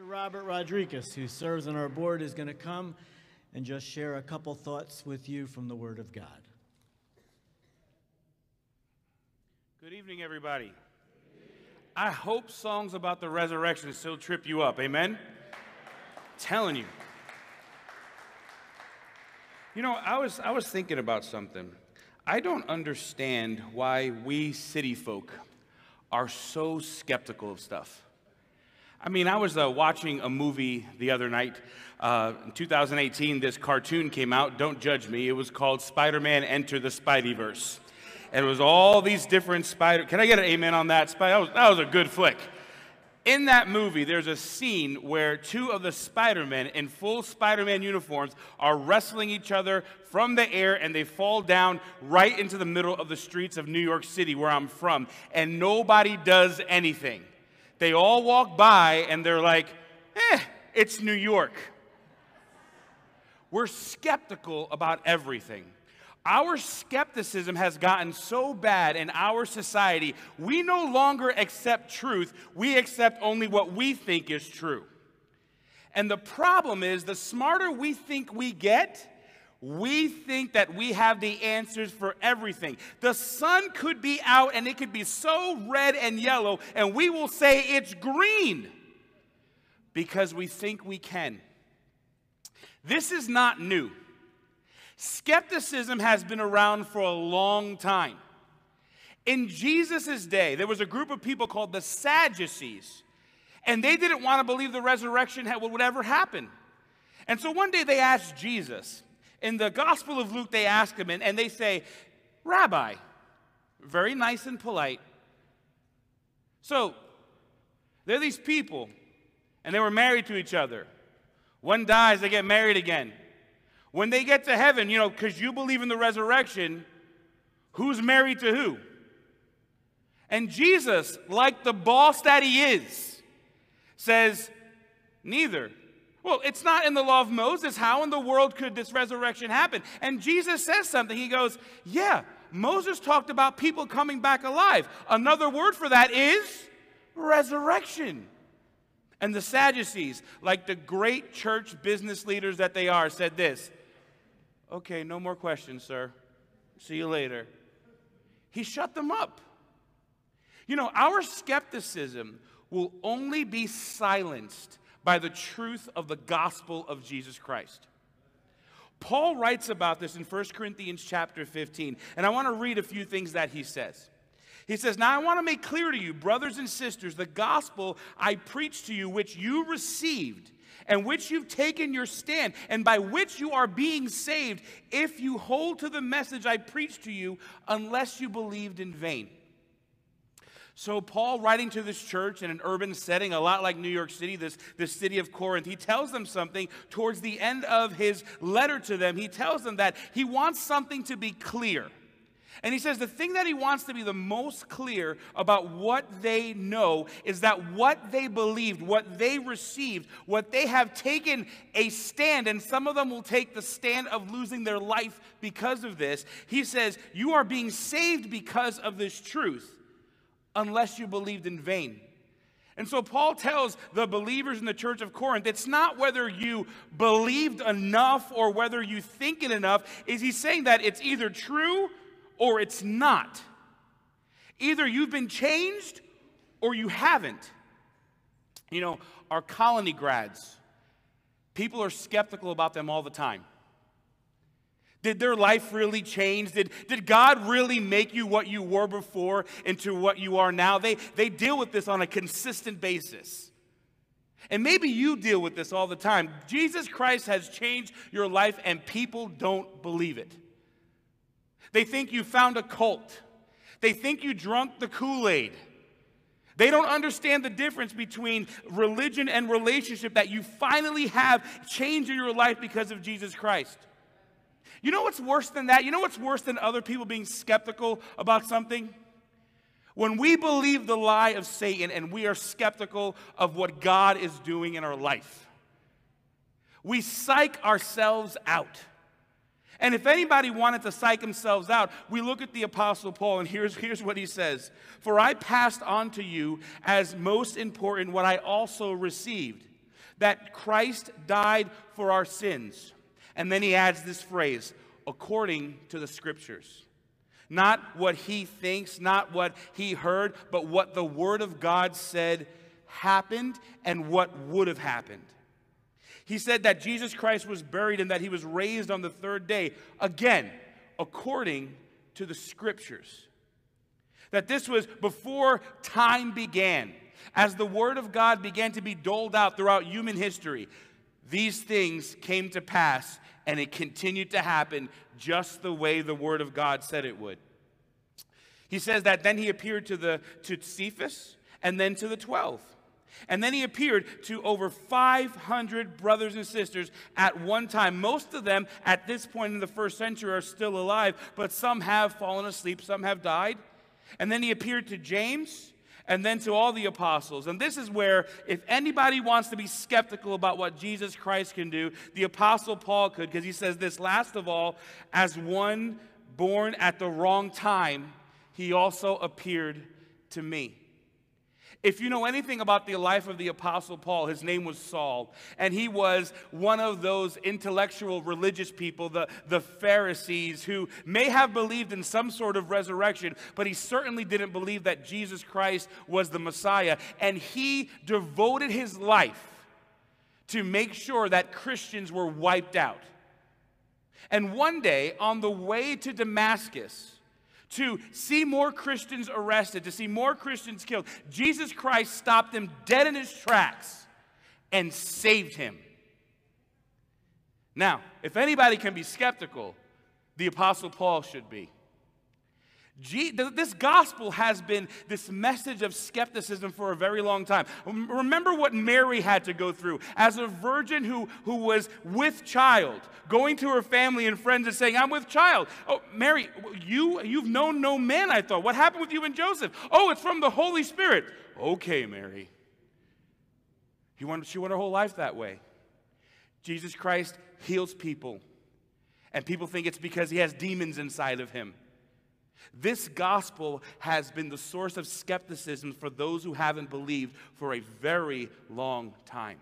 Pastor Robert Rodriguez, who serves on our board, is going to come and just share a couple thoughts with you from the Word of God. Good evening, everybody. I hope songs about the resurrection still trip you up. Amen? telling you. You know, I was, I was thinking about something. I don't understand why we city folk are so skeptical of stuff. I mean, I was uh, watching a movie the other night. Uh, in 2018, this cartoon came out. Don't judge me. It was called Spider Man Enter the Spider-Verse. And it was all these different spider. Can I get an amen on that? That was, that was a good flick. In that movie, there's a scene where two of the Spider-Men in full Spider-Man uniforms are wrestling each other from the air and they fall down right into the middle of the streets of New York City, where I'm from, and nobody does anything. They all walk by and they're like, eh, it's New York. We're skeptical about everything. Our skepticism has gotten so bad in our society, we no longer accept truth, we accept only what we think is true. And the problem is, the smarter we think we get, we think that we have the answers for everything. The sun could be out and it could be so red and yellow, and we will say it's green because we think we can. This is not new. Skepticism has been around for a long time. In Jesus' day, there was a group of people called the Sadducees, and they didn't want to believe the resurrection would ever happen. And so one day they asked Jesus. In the Gospel of Luke, they ask him, and, and they say, Rabbi, very nice and polite. So, there are these people, and they were married to each other. One dies, they get married again. When they get to heaven, you know, because you believe in the resurrection, who's married to who? And Jesus, like the boss that he is, says, Neither. Well, it's not in the law of Moses. How in the world could this resurrection happen? And Jesus says something. He goes, Yeah, Moses talked about people coming back alive. Another word for that is resurrection. And the Sadducees, like the great church business leaders that they are, said this Okay, no more questions, sir. See you later. He shut them up. You know, our skepticism will only be silenced by the truth of the gospel of Jesus Christ. Paul writes about this in 1 Corinthians chapter 15, and I want to read a few things that he says. He says, Now I want to make clear to you, brothers and sisters, the gospel I preached to you, which you received and which you've taken your stand, and by which you are being saved, if you hold to the message I preached to you, unless you believed in vain. So, Paul, writing to this church in an urban setting, a lot like New York City, this, this city of Corinth, he tells them something towards the end of his letter to them. He tells them that he wants something to be clear. And he says the thing that he wants to be the most clear about what they know is that what they believed, what they received, what they have taken a stand, and some of them will take the stand of losing their life because of this. He says, You are being saved because of this truth, unless you believed in vain. And so Paul tells the believers in the church of Corinth, it's not whether you believed enough or whether you think it enough. Is he saying that it's either true or it's not. Either you've been changed or you haven't. You know, our colony grads, people are skeptical about them all the time. Did their life really change? Did, did God really make you what you were before into what you are now? They, they deal with this on a consistent basis. And maybe you deal with this all the time. Jesus Christ has changed your life, and people don't believe it. They think you found a cult. They think you drunk the Kool Aid. They don't understand the difference between religion and relationship that you finally have changed in your life because of Jesus Christ. You know what's worse than that? You know what's worse than other people being skeptical about something? When we believe the lie of Satan and we are skeptical of what God is doing in our life, we psych ourselves out. And if anybody wanted to psych themselves out, we look at the Apostle Paul, and here's, here's what he says For I passed on to you as most important what I also received that Christ died for our sins. And then he adds this phrase, according to the scriptures. Not what he thinks, not what he heard, but what the Word of God said happened and what would have happened. He said that Jesus Christ was buried and that he was raised on the third day, again, according to the scriptures. That this was before time began. As the Word of God began to be doled out throughout human history, these things came to pass and it continued to happen just the way the Word of God said it would. He says that then he appeared to, the, to Cephas and then to the 12. And then he appeared to over 500 brothers and sisters at one time. Most of them at this point in the first century are still alive, but some have fallen asleep, some have died. And then he appeared to James and then to all the apostles. And this is where, if anybody wants to be skeptical about what Jesus Christ can do, the apostle Paul could, because he says this last of all, as one born at the wrong time, he also appeared to me. If you know anything about the life of the Apostle Paul, his name was Saul, and he was one of those intellectual religious people, the, the Pharisees, who may have believed in some sort of resurrection, but he certainly didn't believe that Jesus Christ was the Messiah. And he devoted his life to make sure that Christians were wiped out. And one day, on the way to Damascus, to see more Christians arrested, to see more Christians killed. Jesus Christ stopped him dead in his tracks and saved him. Now, if anybody can be skeptical, the Apostle Paul should be. This gospel has been this message of skepticism for a very long time. Remember what Mary had to go through as a virgin who, who was with child, going to her family and friends and saying, I'm with child. Oh, Mary, you, you've known no man, I thought. What happened with you and Joseph? Oh, it's from the Holy Spirit. Okay, Mary. She went, she went her whole life that way. Jesus Christ heals people, and people think it's because he has demons inside of him. This gospel has been the source of skepticism for those who haven't believed for a very long time.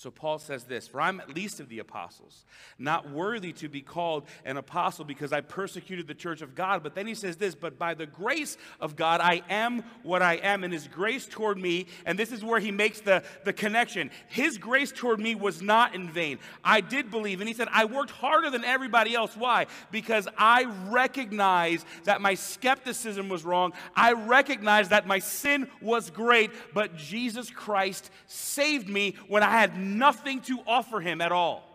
So Paul says this For I'm at least of the apostles, not worthy to be called an apostle because I persecuted the church of God. But then he says this But by the grace of God, I am what I am, and his grace toward me, and this is where he makes the, the connection. His grace toward me was not in vain. I did believe. And he said, I worked harder than everybody else. Why? Because I recognize that my skepticism was wrong. I recognize that my sin was great, but Jesus Christ saved me when I had nothing to offer him at all.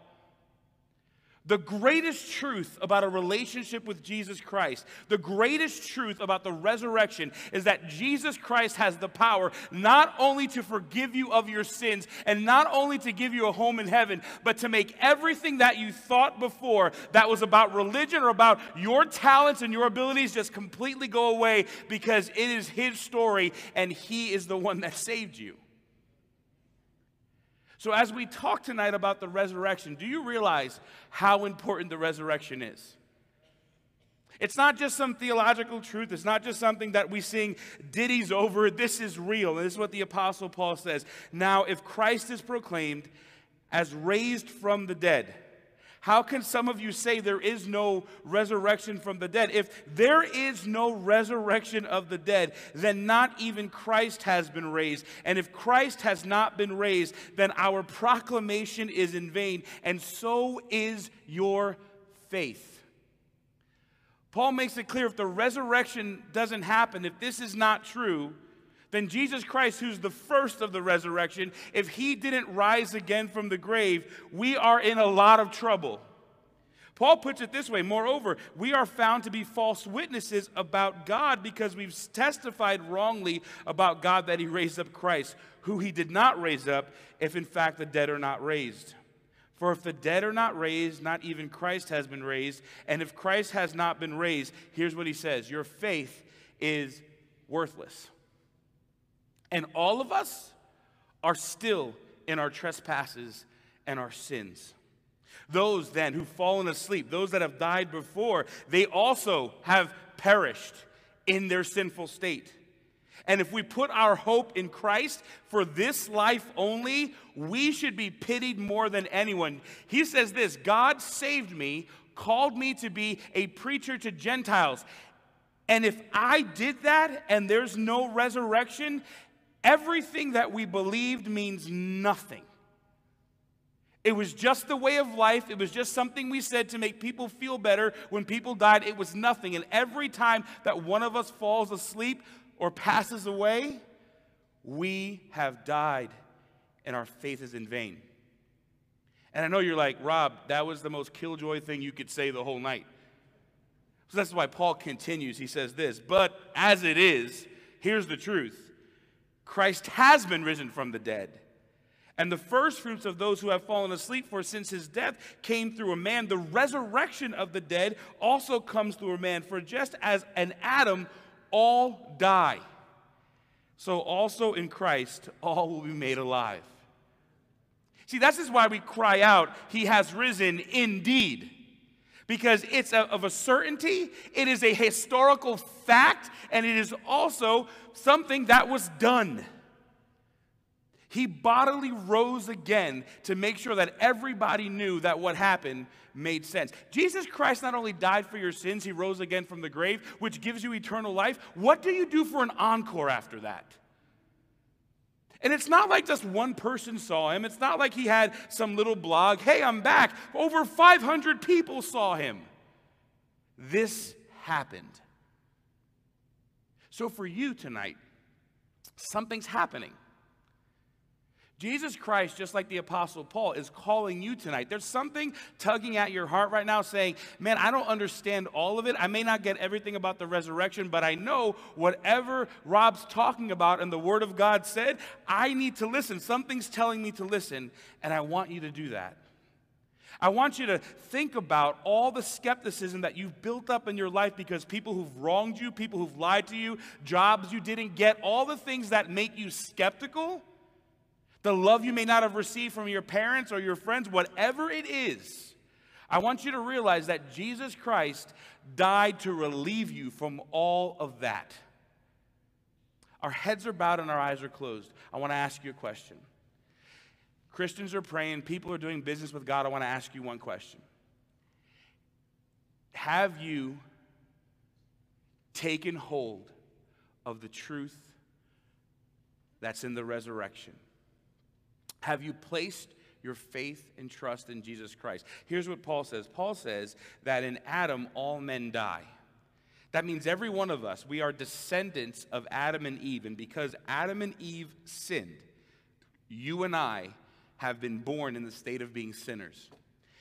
The greatest truth about a relationship with Jesus Christ, the greatest truth about the resurrection is that Jesus Christ has the power not only to forgive you of your sins and not only to give you a home in heaven, but to make everything that you thought before that was about religion or about your talents and your abilities just completely go away because it is His story and He is the one that saved you. So, as we talk tonight about the resurrection, do you realize how important the resurrection is? It's not just some theological truth. It's not just something that we sing ditties over. This is real. And this is what the Apostle Paul says. Now, if Christ is proclaimed as raised from the dead, how can some of you say there is no resurrection from the dead? If there is no resurrection of the dead, then not even Christ has been raised. And if Christ has not been raised, then our proclamation is in vain, and so is your faith. Paul makes it clear if the resurrection doesn't happen, if this is not true, then Jesus Christ, who's the first of the resurrection, if he didn't rise again from the grave, we are in a lot of trouble. Paul puts it this way Moreover, we are found to be false witnesses about God because we've testified wrongly about God that he raised up Christ, who he did not raise up, if in fact the dead are not raised. For if the dead are not raised, not even Christ has been raised. And if Christ has not been raised, here's what he says Your faith is worthless. And all of us are still in our trespasses and our sins. Those then who've fallen asleep, those that have died before, they also have perished in their sinful state. And if we put our hope in Christ for this life only, we should be pitied more than anyone. He says this God saved me, called me to be a preacher to Gentiles. And if I did that and there's no resurrection, everything that we believed means nothing. It was just the way of life. It was just something we said to make people feel better. When people died, it was nothing. And every time that one of us falls asleep or passes away, we have died and our faith is in vain. And I know you're like, Rob, that was the most killjoy thing you could say the whole night. So that's why Paul continues. He says this, but as it is, here's the truth Christ has been risen from the dead and the first fruits of those who have fallen asleep, for since his death came through a man, the resurrection of the dead also comes through a man. For just as an Adam, all die, so also in Christ, all will be made alive. See, this is why we cry out, He has risen indeed. Because it's a, of a certainty, it is a historical fact, and it is also something that was done. He bodily rose again to make sure that everybody knew that what happened made sense. Jesus Christ not only died for your sins, he rose again from the grave, which gives you eternal life. What do you do for an encore after that? And it's not like just one person saw him. It's not like he had some little blog, hey, I'm back. Over 500 people saw him. This happened. So for you tonight, something's happening. Jesus Christ, just like the Apostle Paul, is calling you tonight. There's something tugging at your heart right now saying, Man, I don't understand all of it. I may not get everything about the resurrection, but I know whatever Rob's talking about and the Word of God said, I need to listen. Something's telling me to listen, and I want you to do that. I want you to think about all the skepticism that you've built up in your life because people who've wronged you, people who've lied to you, jobs you didn't get, all the things that make you skeptical the love you may not have received from your parents or your friends, whatever it is, I want you to realize that Jesus Christ died to relieve you from all of that. Our heads are bowed and our eyes are closed. I want to ask you a question. Christians are praying, people are doing business with God. I want to ask you one question. Have you taken hold of the truth that's in the resurrection? Have you placed your faith and trust in Jesus Christ? Here's what Paul says Paul says that in Adam all men die. That means every one of us, we are descendants of Adam and Eve. And because Adam and Eve sinned, you and I have been born in the state of being sinners.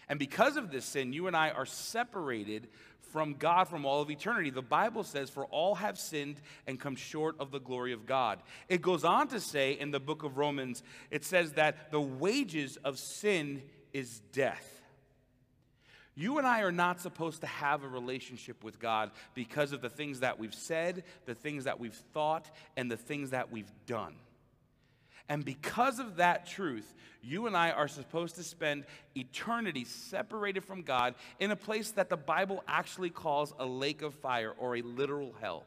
And because of this sin, you and I are separated from God from all of eternity. The Bible says, For all have sinned and come short of the glory of God. It goes on to say in the book of Romans, it says that the wages of sin is death. You and I are not supposed to have a relationship with God because of the things that we've said, the things that we've thought, and the things that we've done. And because of that truth, you and I are supposed to spend eternity separated from God in a place that the Bible actually calls a lake of fire or a literal hell.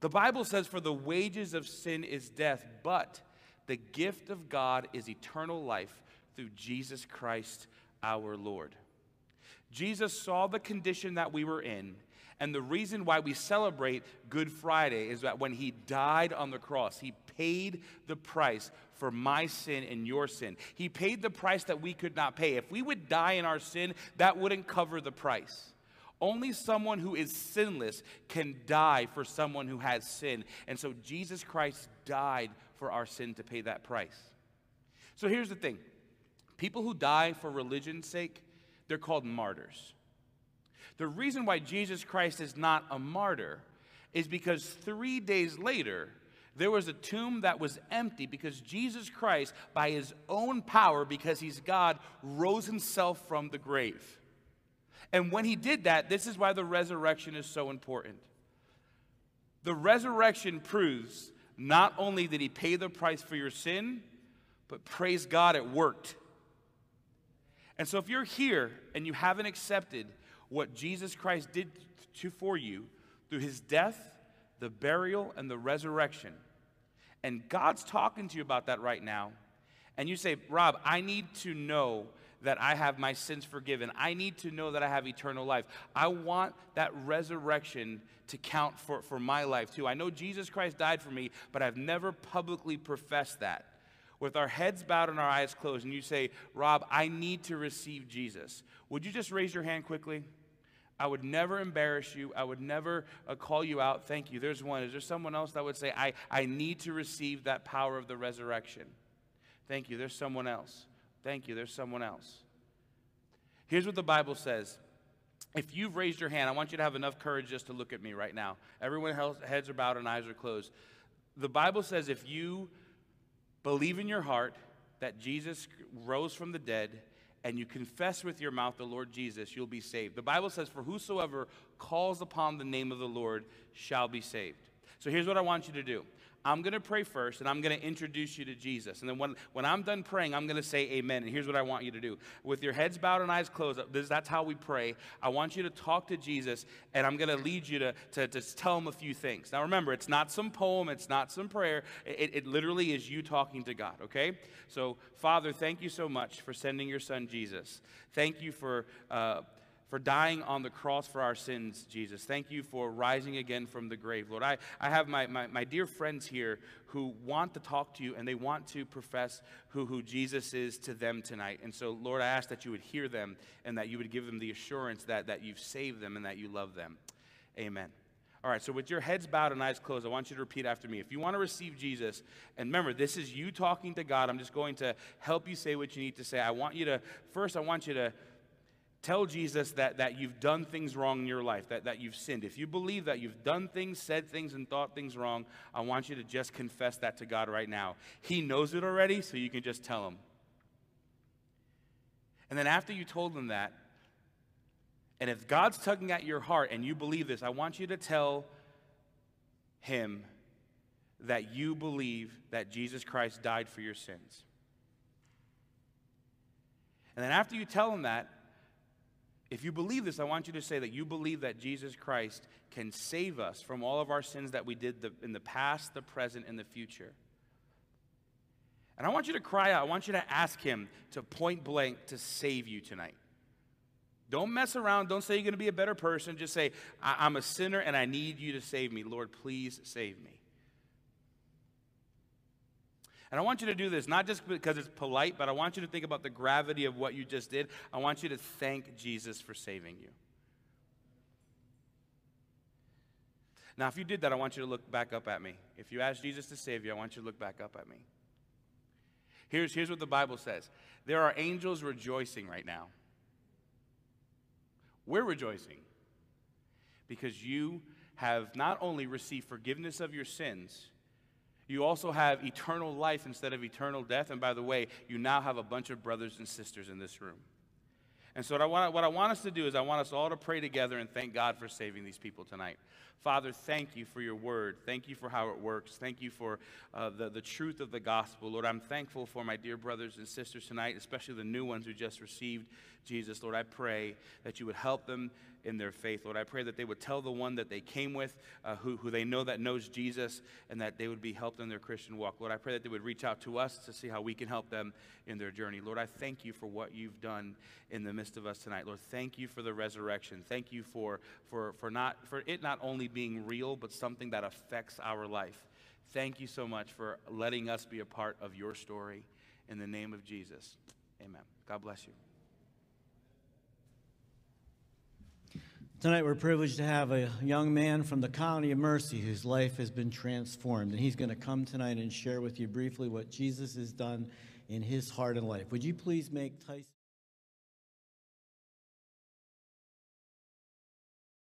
The Bible says, For the wages of sin is death, but the gift of God is eternal life through Jesus Christ our Lord. Jesus saw the condition that we were in and the reason why we celebrate Good Friday is that when he died on the cross, he paid the price for my sin and your sin. He paid the price that we could not pay. If we would die in our sin, that wouldn't cover the price. Only someone who is sinless can die for someone who has sin. And so Jesus Christ died for our sin to pay that price. So here's the thing people who die for religion's sake, they're called martyrs. The reason why Jesus Christ is not a martyr is because three days later, there was a tomb that was empty because Jesus Christ, by his own power, because he's God, rose himself from the grave. And when he did that, this is why the resurrection is so important. The resurrection proves not only did he pay the price for your sin, but praise God, it worked. And so if you're here and you haven't accepted what Jesus Christ did to, for you through his death, the burial, and the resurrection. And God's talking to you about that right now. And you say, Rob, I need to know that I have my sins forgiven. I need to know that I have eternal life. I want that resurrection to count for, for my life too. I know Jesus Christ died for me, but I've never publicly professed that. With our heads bowed and our eyes closed, and you say, Rob, I need to receive Jesus. Would you just raise your hand quickly? I would never embarrass you. I would never uh, call you out. Thank you. There's one. Is there someone else that would say, I, I need to receive that power of the resurrection? Thank you. There's someone else. Thank you. There's someone else. Here's what the Bible says. If you've raised your hand, I want you to have enough courage just to look at me right now. Everyone heads are bowed and eyes are closed. The Bible says if you believe in your heart that Jesus rose from the dead and you confess with your mouth the Lord Jesus, you'll be saved. The Bible says, For whosoever calls upon the name of the Lord shall be saved. So here's what I want you to do I'm going to pray first, and I'm going to introduce you to Jesus. And then when, when I'm done praying, I'm going to say amen. And here's what I want you to do with your heads bowed and eyes closed, this, that's how we pray. I want you to talk to Jesus, and I'm going to lead you to, to, to tell him a few things. Now, remember, it's not some poem, it's not some prayer. It, it literally is you talking to God, okay? So, Father, thank you so much for sending your son Jesus. Thank you for. Uh, for dying on the cross for our sins, Jesus. Thank you for rising again from the grave, Lord. I, I have my, my, my dear friends here who want to talk to you and they want to profess who, who Jesus is to them tonight. And so, Lord, I ask that you would hear them and that you would give them the assurance that, that you've saved them and that you love them. Amen. All right, so with your heads bowed and eyes closed, I want you to repeat after me. If you want to receive Jesus, and remember, this is you talking to God. I'm just going to help you say what you need to say. I want you to, first, I want you to Tell Jesus that, that you've done things wrong in your life, that, that you've sinned. If you believe that you've done things, said things, and thought things wrong, I want you to just confess that to God right now. He knows it already, so you can just tell him. And then after you told him that, and if God's tugging at your heart and you believe this, I want you to tell him that you believe that Jesus Christ died for your sins. And then after you tell him that, if you believe this, I want you to say that you believe that Jesus Christ can save us from all of our sins that we did the, in the past, the present, and the future. And I want you to cry out. I want you to ask Him to point blank to save you tonight. Don't mess around. Don't say you're going to be a better person. Just say, I'm a sinner and I need you to save me. Lord, please save me. And I want you to do this, not just because it's polite, but I want you to think about the gravity of what you just did. I want you to thank Jesus for saving you. Now, if you did that, I want you to look back up at me. If you asked Jesus to save you, I want you to look back up at me. Here's, here's what the Bible says there are angels rejoicing right now. We're rejoicing because you have not only received forgiveness of your sins, you also have eternal life instead of eternal death. And by the way, you now have a bunch of brothers and sisters in this room. And so, what I, want, what I want us to do is, I want us all to pray together and thank God for saving these people tonight. Father, thank you for your word. Thank you for how it works. Thank you for uh, the, the truth of the gospel. Lord, I'm thankful for my dear brothers and sisters tonight, especially the new ones who just received Jesus. Lord, I pray that you would help them in their faith. Lord, I pray that they would tell the one that they came with, uh, who, who they know that knows Jesus, and that they would be helped in their Christian walk. Lord, I pray that they would reach out to us to see how we can help them in their journey. Lord, I thank you for what you've done in the midst of us tonight. Lord, thank you for the resurrection. Thank you for, for, for, not, for it not being real, but something that affects our life. Thank you so much for letting us be a part of your story. In the name of Jesus, amen. God bless you. Tonight, we're privileged to have a young man from the Colony of Mercy whose life has been transformed. And he's going to come tonight and share with you briefly what Jesus has done in his heart and life. Would you please make Tyson?